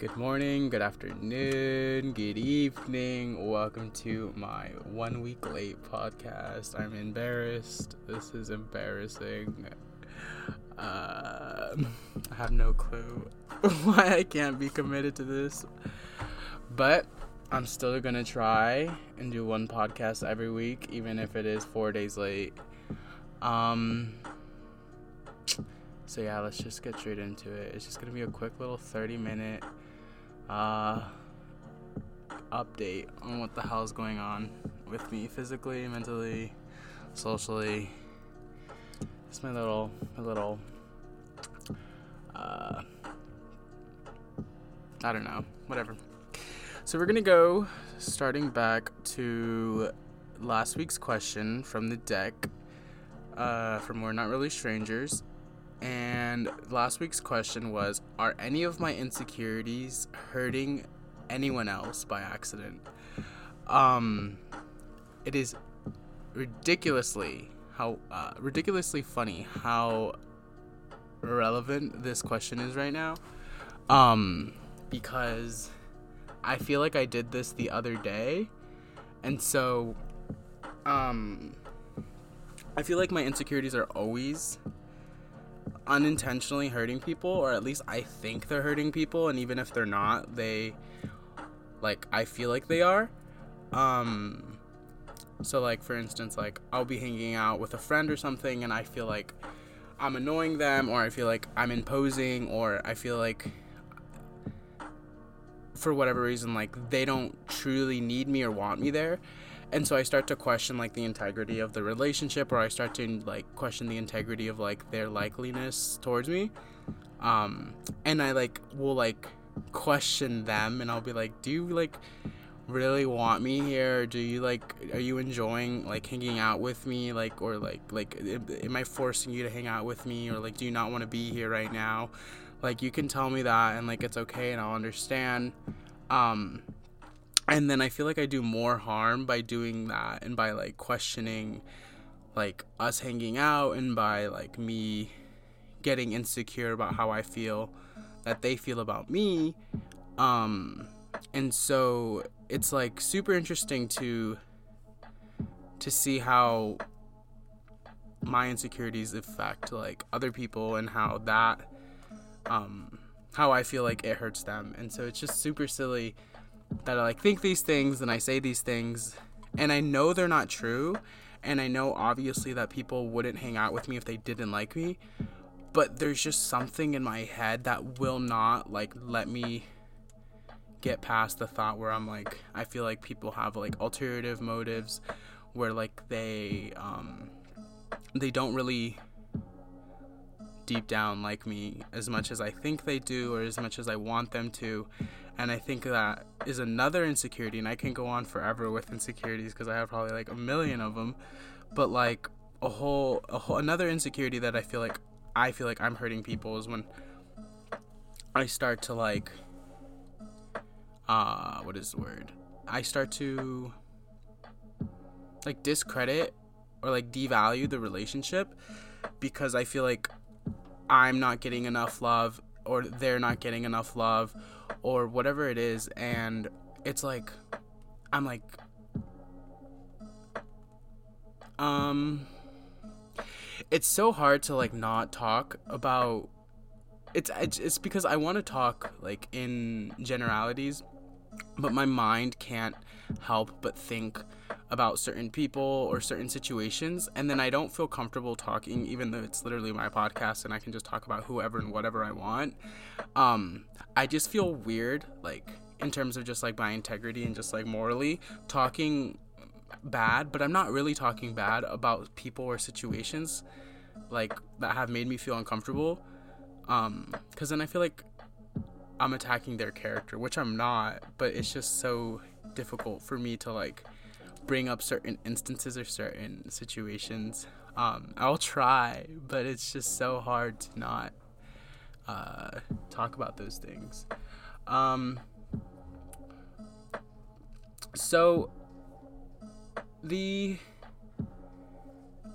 Good morning, good afternoon, good evening. Welcome to my one week late podcast. I'm embarrassed. This is embarrassing. Uh, I have no clue why I can't be committed to this, but I'm still gonna try and do one podcast every week, even if it is four days late. Um, so yeah, let's just get straight into it. It's just gonna be a quick little 30 minute uh, update on what the hell's going on with me physically, mentally, socially. It's my little, my little, uh, I don't know, whatever. So we're gonna go starting back to last week's question from the deck, uh, from We're Not Really Strangers. And last week's question was Are any of my insecurities hurting anyone else by accident? Um, it is ridiculously how uh, ridiculously funny how relevant this question is right now. Um, because I feel like I did this the other day, and so um, I feel like my insecurities are always unintentionally hurting people or at least I think they're hurting people and even if they're not they like I feel like they are. Um so like for instance like I'll be hanging out with a friend or something and I feel like I'm annoying them or I feel like I'm imposing or I feel like for whatever reason like they don't truly need me or want me there and so i start to question like the integrity of the relationship or i start to like question the integrity of like their likeliness towards me. Um and i like will like question them and i'll be like do you like really want me here? Do you like are you enjoying like hanging out with me? Like or like like am i forcing you to hang out with me? Or like do you not want to be here right now? Like you can tell me that and like it's okay and i'll understand. Um and then I feel like I do more harm by doing that and by like questioning like us hanging out and by like me getting insecure about how I feel that they feel about me. Um and so it's like super interesting to to see how my insecurities affect like other people and how that um how I feel like it hurts them. And so it's just super silly that I like think these things and I say these things. And I know they're not true and I know obviously that people wouldn't hang out with me if they didn't like me but there's just something in my head that will not like let me get past the thought where I'm like I feel like people have like alternative motives where like they um they don't really deep down like me as much as I think they do or as much as I want them to and I think that is another insecurity, and I can go on forever with insecurities because I have probably like a million of them. But like a whole, a whole, another insecurity that I feel like I feel like I'm hurting people is when I start to like, uh, what is the word? I start to like discredit or like devalue the relationship because I feel like I'm not getting enough love or they're not getting enough love or whatever it is and it's like i'm like um it's so hard to like not talk about it's it's because i want to talk like in generalities but my mind can't help but think about certain people or certain situations and then I don't feel comfortable talking even though it's literally my podcast and I can just talk about whoever and whatever I want. Um I just feel weird like in terms of just like my integrity and just like morally talking bad, but I'm not really talking bad about people or situations like that have made me feel uncomfortable. Um cuz then I feel like I'm attacking their character, which I'm not, but it's just so difficult for me to like bring up certain instances or certain situations. Um, I'll try, but it's just so hard to not uh, talk about those things. Um, so the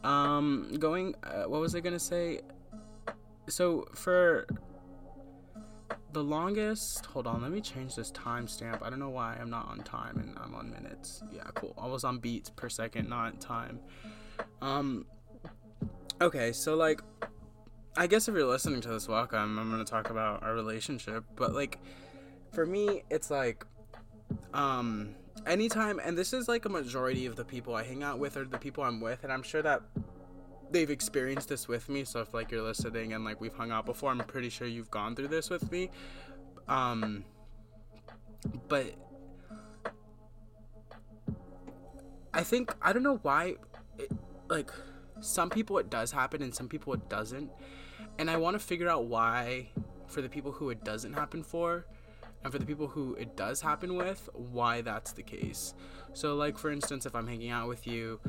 um going uh, what was i gonna say so for the longest. Hold on, let me change this timestamp. I don't know why I'm not on time and I'm on minutes. Yeah, cool. I was on beats per second, not time. Um. Okay, so like, I guess if you're listening to this, welcome. I'm gonna talk about our relationship, but like, for me, it's like, um, anytime, and this is like a majority of the people I hang out with or the people I'm with, and I'm sure that they've experienced this with me. So if like you're listening and like we've hung out before, I'm pretty sure you've gone through this with me. Um, but I think I don't know why, it, like some people it does happen and some people it doesn't, and I want to figure out why for the people who it doesn't happen for and for the people who it does happen with why that's the case so like for instance if i'm hanging out with you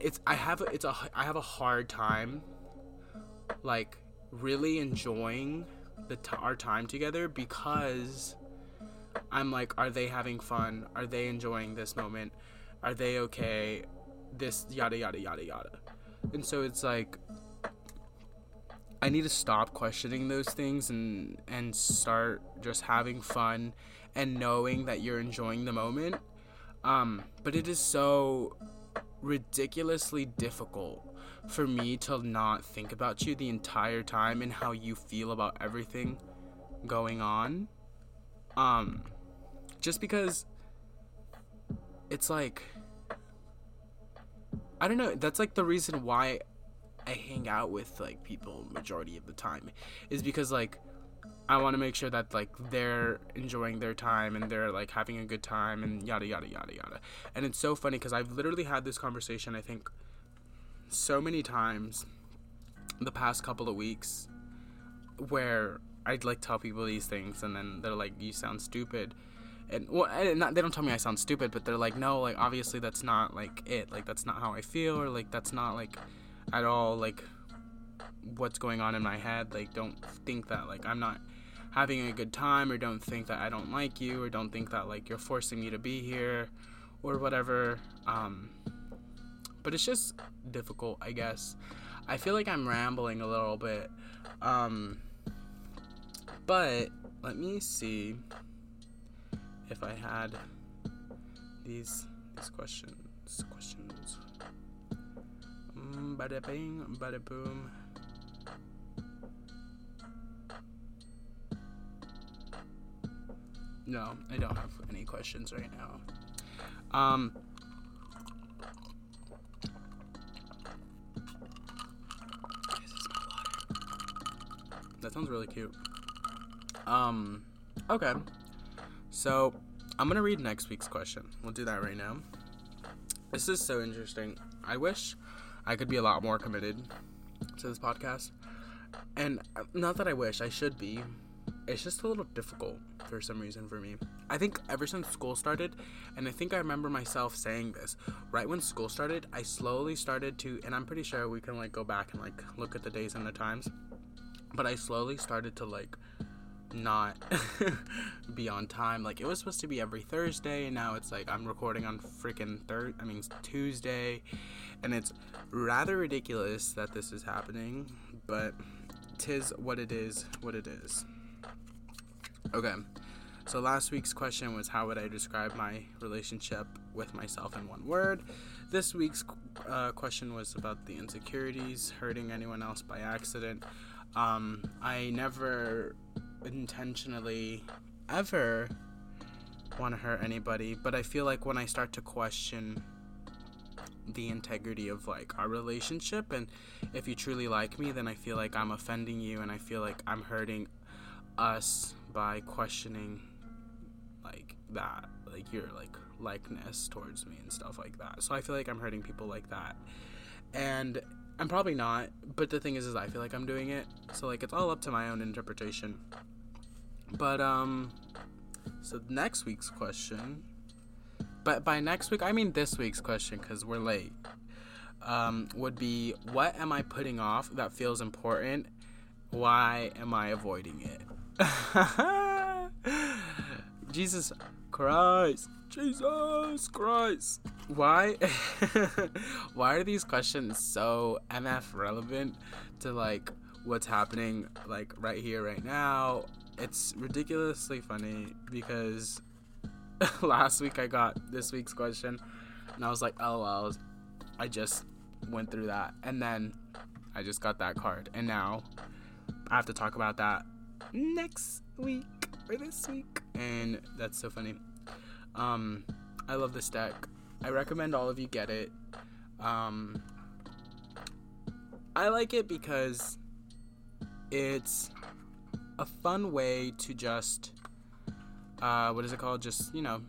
it's I have it's a I have a hard time like really enjoying the t- our time together because I'm like are they having fun? Are they enjoying this moment? Are they okay? This yada yada yada yada. And so it's like I need to stop questioning those things and and start just having fun and knowing that you're enjoying the moment. Um, but it is so ridiculously difficult for me to not think about you the entire time and how you feel about everything going on. Um just because it's like I don't know, that's like the reason why I hang out with like people majority of the time is because like I want to make sure that like they're enjoying their time and they're like having a good time and yada yada yada yada. And it's so funny because I've literally had this conversation I think so many times the past couple of weeks where I'd like tell people these things and then they're like you sound stupid. And well, and not, they don't tell me I sound stupid, but they're like, no, like obviously that's not like it, like that's not how I feel, or like that's not like at all like what's going on in my head. Like don't think that like I'm not having a good time or don't think that I don't like you or don't think that like you're forcing me to be here or whatever. Um, but it's just difficult, I guess. I feel like I'm rambling a little bit. Um, but let me see if I had these these questions questions. Bada bing, bada boom. No, I don't have any questions right now. Um, that sounds really cute. Um, okay. So, I'm gonna read next week's question. We'll do that right now. This is so interesting. I wish I could be a lot more committed to this podcast. And not that I wish, I should be. It's just a little difficult for some reason for me. I think ever since school started, and I think I remember myself saying this, right when school started, I slowly started to, and I'm pretty sure we can like go back and like look at the days and the times, but I slowly started to like not be on time. Like it was supposed to be every Thursday, and now it's like I'm recording on freaking third. I mean Tuesday, and it's rather ridiculous that this is happening, but tis what it is. What it is. Okay. So last week's question was how would I describe my relationship with myself in one word? This week's uh, question was about the insecurities, hurting anyone else by accident. Um, I never intentionally ever want to hurt anybody, but I feel like when I start to question the integrity of like our relationship and if you truly like me, then I feel like I'm offending you and I feel like I'm hurting us by questioning like that like your like likeness towards me and stuff like that. So i feel like i'm hurting people like that. And i'm probably not but the thing is is i feel like i'm doing it. So like it's all up to my own interpretation but um so next week's question but by next week i mean this week's question because we're late um, would be what am i putting off that feels important why am i avoiding it Jesus Christ. Jesus Christ. Why why are these questions so MF relevant to like what's happening like right here right now it's ridiculously funny because last week I got this week's question and I was like, oh well, I just went through that and then I just got that card and now I have to talk about that next week or this week and that's so funny. Um, I love this deck. I recommend all of you get it. Um, I like it because it's a fun way to just uh, what is it called? Just you know,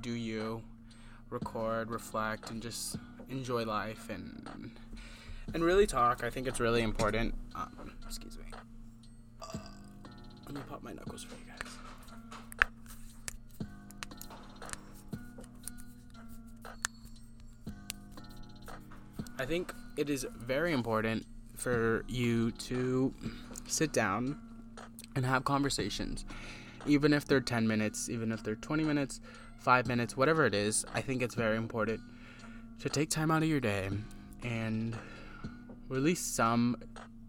do you record, reflect, and just enjoy life and and really talk. I think it's really important. Um, excuse me. Uh, let me pop my knuckles for you guys. I think it is very important for you to sit down and have conversations. Even if they're 10 minutes, even if they're 20 minutes, 5 minutes, whatever it is, I think it's very important to take time out of your day and release some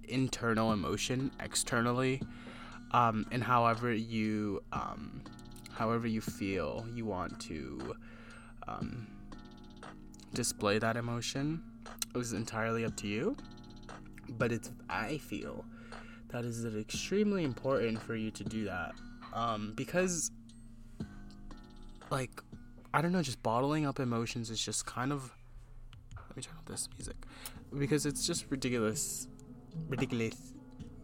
internal emotion externally um, and however you um, however you feel you want to um, display that emotion was entirely up to you but it's i feel that is extremely important for you to do that. Um, because like i don't know just bottling up emotions is just kind of let me turn off this music. Because it's just ridiculous ridiculous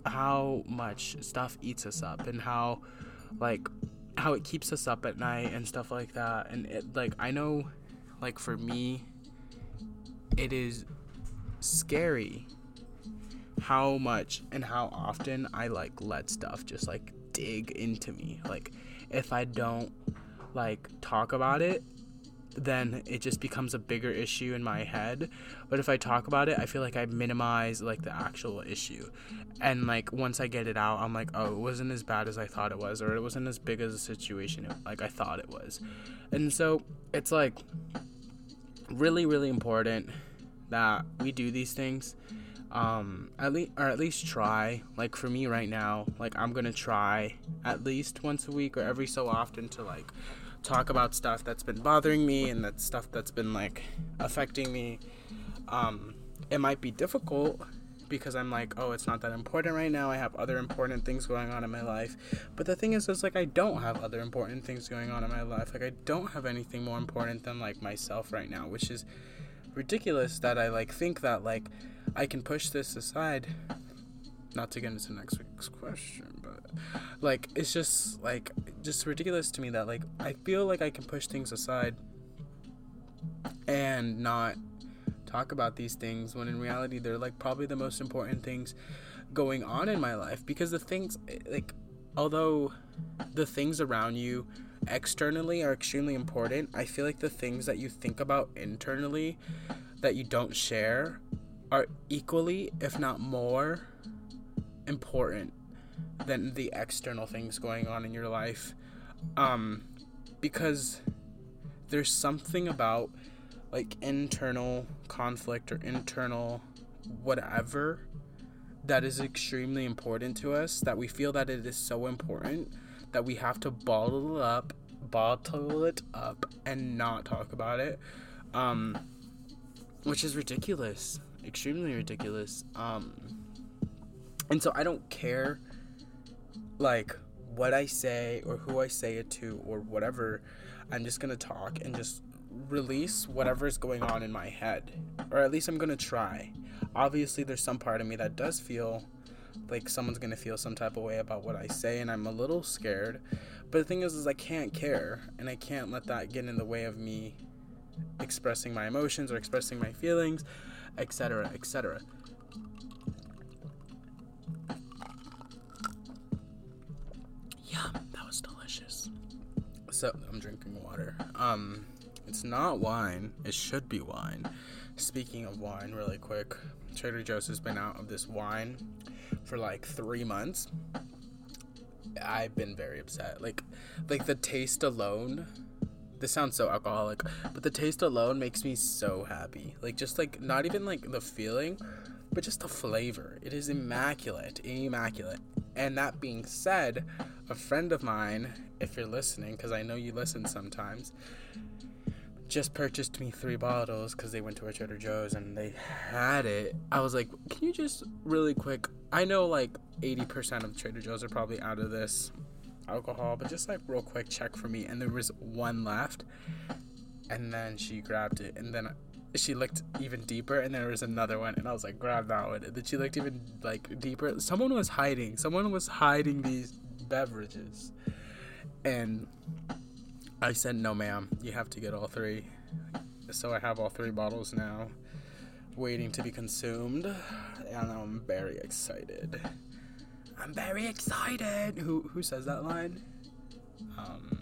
how much stuff eats us up and how like how it keeps us up at night and stuff like that. And it like i know like for me it is scary how much and how often I like let stuff just like dig into me. Like if I don't like talk about it, then it just becomes a bigger issue in my head. But if I talk about it, I feel like I minimize like the actual issue. And like once I get it out, I'm like, oh, it wasn't as bad as I thought it was, or it wasn't as big as a situation like I thought it was. And so it's like really, really important that we do these things um at least or at least try. Like for me right now like i'm gonna try at least once a week or every so often to like talk about stuff that's been bothering me and that stuff that's been like affecting me. Um it might be difficult because i'm like oh it's not that important right now. I have other important things going on in my life. But the thing is is like i don't have other important things going on in my life. Like i don't have anything more important than like myself right now which is ridiculous that I like think that like I can push this aside. Not to get into next week's question, but like it's just like just ridiculous to me that like I feel like I can push things aside and not talk about these things when in reality they're like probably the most important things going on in my life because the things like although the things around you externally are extremely important, I feel like the things that you think about internally that you don't share are equally, if not more, important than the external things going on in your life. Um, because there's something about like internal conflict or internal whatever that is extremely important to us that we feel that it is so important that we have to bottle it up, bottle it up, and not talk about it, um, which is ridiculous, extremely ridiculous. Um, and so I don't care, like what I say or who I say it to or whatever. I'm just gonna talk and just release whatever is going on in my head, or at least I'm gonna try. Obviously, there's some part of me that does feel like someone's gonna feel some type of way about what I say, and I'm a little scared. But the thing is, is I can't care, and I can't let that get in the way of me expressing my emotions or expressing my feelings, etc., etc. Yeah, that was delicious. So I'm drinking water. Um, it's not wine. It should be wine. Speaking of wine, really quick, Trader Joe's has been out of this wine for like three months. I've been very upset. Like, like the taste alone. This sounds so alcoholic, but the taste alone makes me so happy. Like, just like not even like the feeling, but just the flavor. It is immaculate, immaculate. And that being said, a friend of mine, if you're listening, because I know you listen sometimes, just purchased me three bottles because they went to a Trader Joe's and they had it. I was like, can you just really quick? I know like 80% of Trader Joe's are probably out of this alcohol, but just like real quick check for me. And there was one left. And then she grabbed it. And then she looked even deeper. And there was another one. And I was like, grab that one. And then she looked even like deeper. Someone was hiding. Someone was hiding these beverages. And I said, no, ma'am, you have to get all three. So I have all three bottles now, waiting to be consumed, and I'm very excited. I'm very excited. Who who says that line? Um,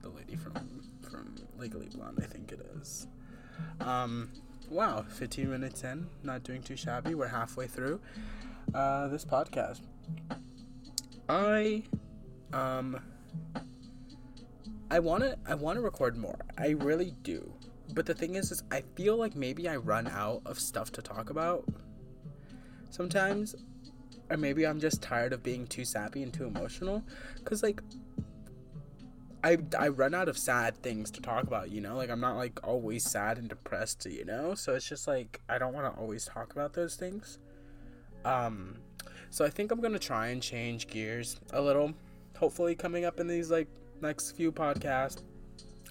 the lady from from Legally Blonde, I think it is. Um, wow, 15 minutes in, not doing too shabby. We're halfway through uh, this podcast. I um I want to I want to record more. I really do. But the thing is is I feel like maybe I run out of stuff to talk about sometimes or maybe I'm just tired of being too sappy and too emotional cuz like I, I run out of sad things to talk about, you know? Like, I'm not, like, always sad and depressed, you know? So it's just, like, I don't want to always talk about those things. Um, so I think I'm going to try and change gears a little. Hopefully, coming up in these, like, next few podcasts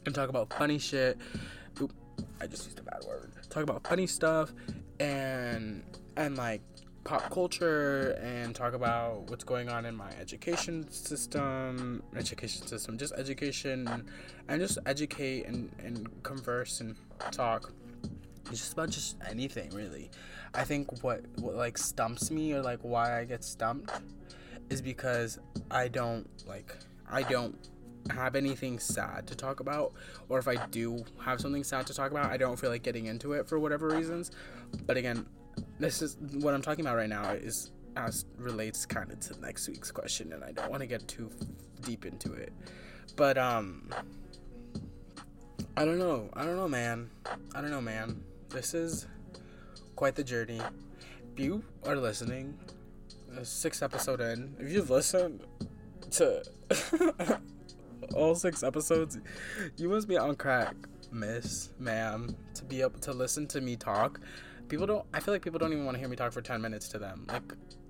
and talk about funny shit. Oop, I just used a bad word. Talk about funny stuff and and like pop culture and talk about what's going on in my education system education system just education and just educate and, and converse and talk It's just about just anything really i think what what like stumps me or like why i get stumped is because i don't like i don't have anything sad to talk about, or if I do have something sad to talk about, I don't feel like getting into it for whatever reasons. But again, this is what I'm talking about right now is as relates kind of to next week's question, and I don't want to get too deep into it. But um, I don't know. I don't know, man. I don't know, man. This is quite the journey. If you are listening, six episode in, if you've listened to all six episodes, you must be on crack, miss, ma'am, to be able to listen to me talk. People don't, I feel like people don't even want to hear me talk for 10 minutes to them. Like,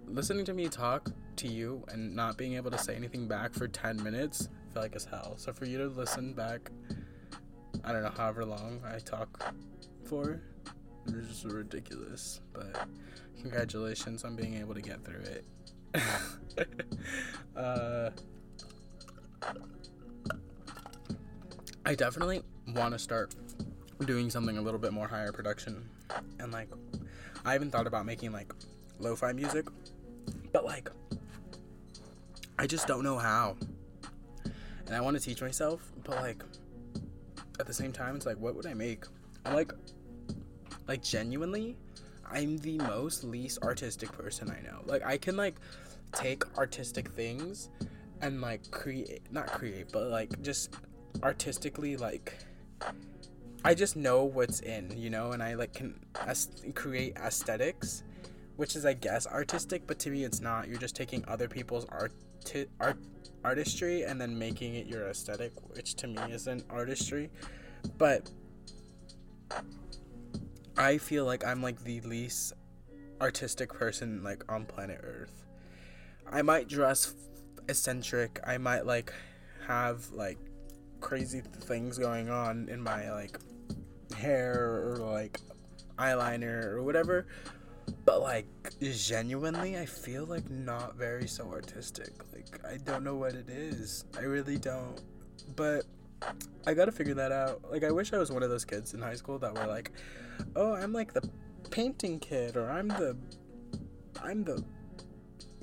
listening to me talk to you and not being able to say anything back for 10 minutes, I feel like it's hell. So for you to listen back, I don't know, however long I talk for, it's just ridiculous. But congratulations on being able to get through it. uh, I definitely want to start doing something a little bit more higher production. And like, I haven't thought about making like lo fi music, but like, I just don't know how. And I want to teach myself, but like, at the same time, it's like, what would I make? I'm like, like, genuinely, I'm the most least artistic person I know. Like, I can like take artistic things and like create, not create, but like just artistically like I just know what's in, you know, and I like can create aesthetics, which is I guess artistic, but to me it's not. You're just taking other people's art art artistry and then making it your aesthetic, which to me isn't artistry. But I feel like I'm like the least artistic person like on planet Earth. I might dress eccentric. I might like have like crazy things going on in my like hair or like eyeliner or whatever but like genuinely i feel like not very so artistic. Like i don't know what it is. I really don't. But i gotta figure that out. Like i wish i was one of those kids in high school that were like oh i'm like the painting kid or i'm the i'm the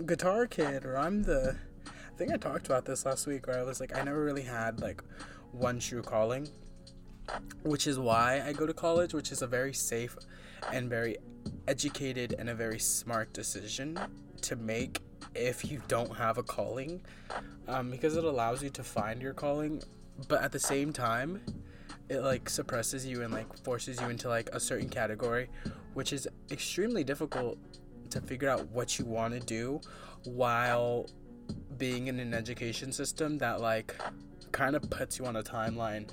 guitar kid or i'm the I think I talked about this last week where I was like, I never really had like one true calling, which is why I go to college, which is a very safe and very educated and a very smart decision to make if you don't have a calling, um, because it allows you to find your calling, but at the same time, it like suppresses you and like forces you into like a certain category, which is extremely difficult to figure out what you want to do while being in an education system that like kind of puts you on a timeline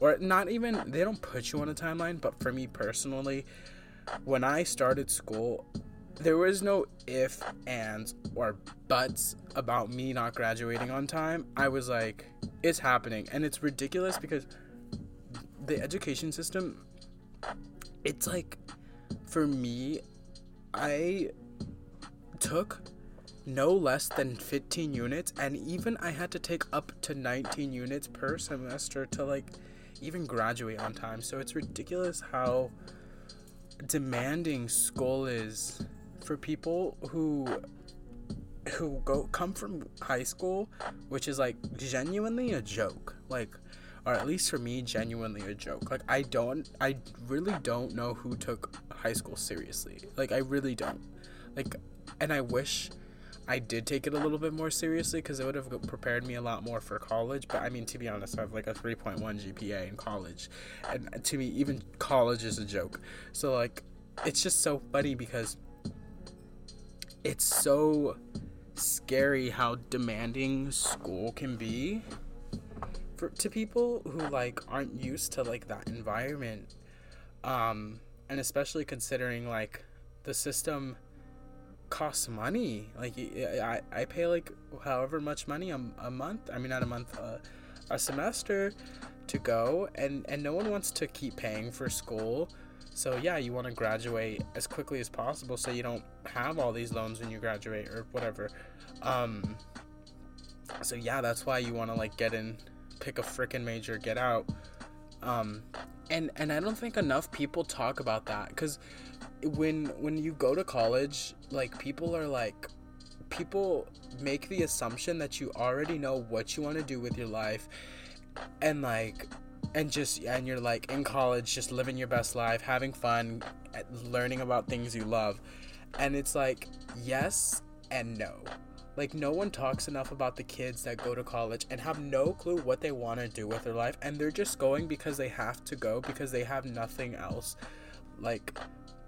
or not even they don't put you on a timeline but for me personally when i started school there was no if ands or buts about me not graduating on time. I was like it's happening. And it's ridiculous because the education system it's like for me i took no less than 15 units and even i had to take up to 19 units per semester to like even graduate on time. So it's ridiculous how demanding school is for people who who go come from high school which is like genuinely a joke. Like or at least for me genuinely a joke. Like i don't i really don't know who took high school seriously. Like i really don't. Like and i wish I did take it a little bit more seriously because it would have prepared me a lot more for college. But I mean, to be honest, I have like a 3.1 GPA in college. And to me, even college is a joke. So, like, it's just so funny because it's so scary how demanding school can be for to people who like aren't used to like that environment um and especially considering like the system costs money. Like I, I pay like however much money a, a month. I mean not a month, uh, a semester to go, and and no one wants to keep paying for school. So yeah, you want to graduate as quickly as possible so you don't have all these loans when you graduate or whatever. Um, so yeah, that's why you want to like get in, pick a freaking major, get out. Um, and and I don't think enough people talk about that because when when you go to college, like people are like people make the assumption that you already know what you want to do with your life and like and just and you're like in college just living your best life having fun learning about things you love. And it's like yes and no. Like no one talks enough about the kids that go to college and have no clue what they want to do with their life and they're just going because they have to go because they have nothing else. Like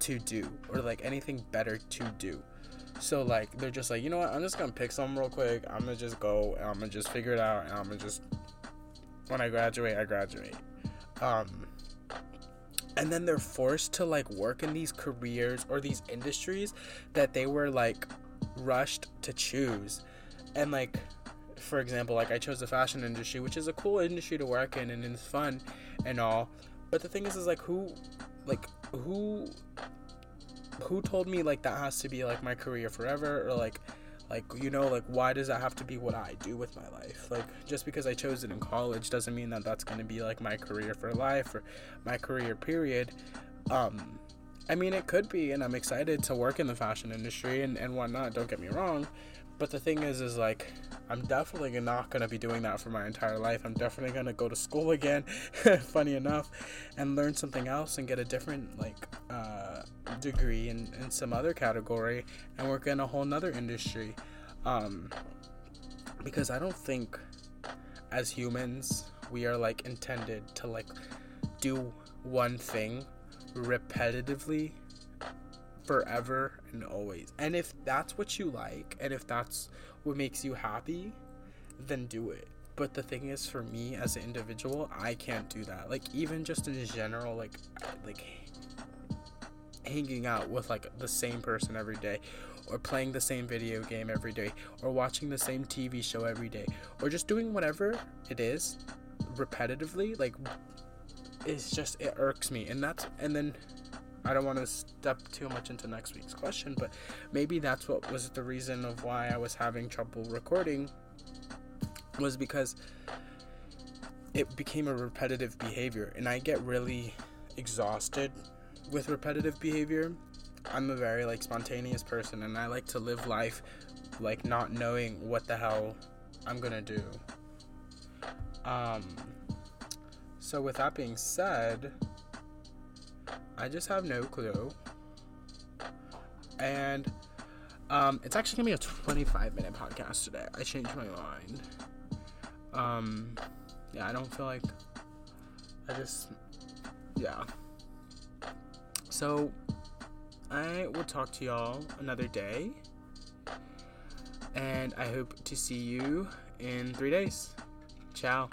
to do or like anything better to do. So like they're just like, you know what, I'm just gonna pick something real quick. I'm gonna just go and I'm gonna just figure it out and I'm gonna just when I graduate, I graduate. Um and then they're forced to like work in these careers or these industries that they were like rushed to choose. And like for example, like I chose the fashion industry, which is a cool industry to work in and it's fun and all. But the thing is is like who like who who told me like that has to be like my career forever? Or like like you know like why does that have to be what i do with my life? Like just because i chose it in college doesn't mean that that's going to be like my career for life or my career period. Um i mean it could be and i'm excited to work in the fashion industry and, and whatnot don't get me wrong but the thing is, is like, I'm definitely not gonna be doing that for my entire life. I'm definitely gonna go to school again, funny enough, and learn something else and get a different like uh, degree in, in some other category and work in a whole nother industry. Um, because I don't think as humans we are like intended to like do one thing repetitively forever and always. And if that's what you like and if that's what makes you happy, then do it. But the thing is for me as an individual, I can't do that. Like even just in general like like hanging out with like the same person every day or playing the same video game every day or watching the same TV show every day or just doing whatever it is repetitively like it's just it irks me and that's and then I don't want to step too much into next week's question, but maybe that's what was the reason of why I was having trouble recording was because it became a repetitive behavior and I get really exhausted with repetitive behavior. I'm a very like spontaneous person and I like to live life like not knowing what the hell I'm going to do. Um so with that being said, I just have no clue. And um, it's actually gonna be a 25 minute podcast today. I changed my mind. Um, yeah, I don't feel like I just yeah. So I will talk to y'all another day. And I hope to see you in three days. Ciao.